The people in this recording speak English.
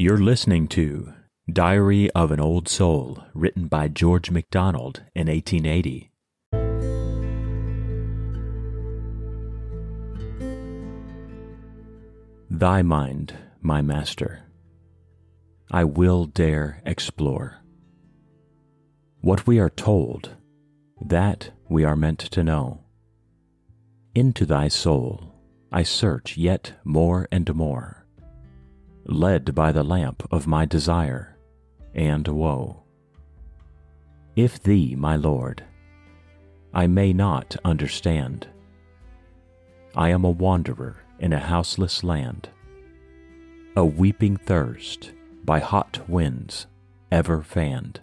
You're listening to Diary of an Old Soul, written by George MacDonald in 1880. Thy mind, my master, I will dare explore. What we are told, that we are meant to know. Into thy soul I search yet more and more, led by the lamp of my desire and woe. If thee, my Lord, I may not understand, I am a wanderer in a houseless land, a weeping thirst by hot winds ever fanned.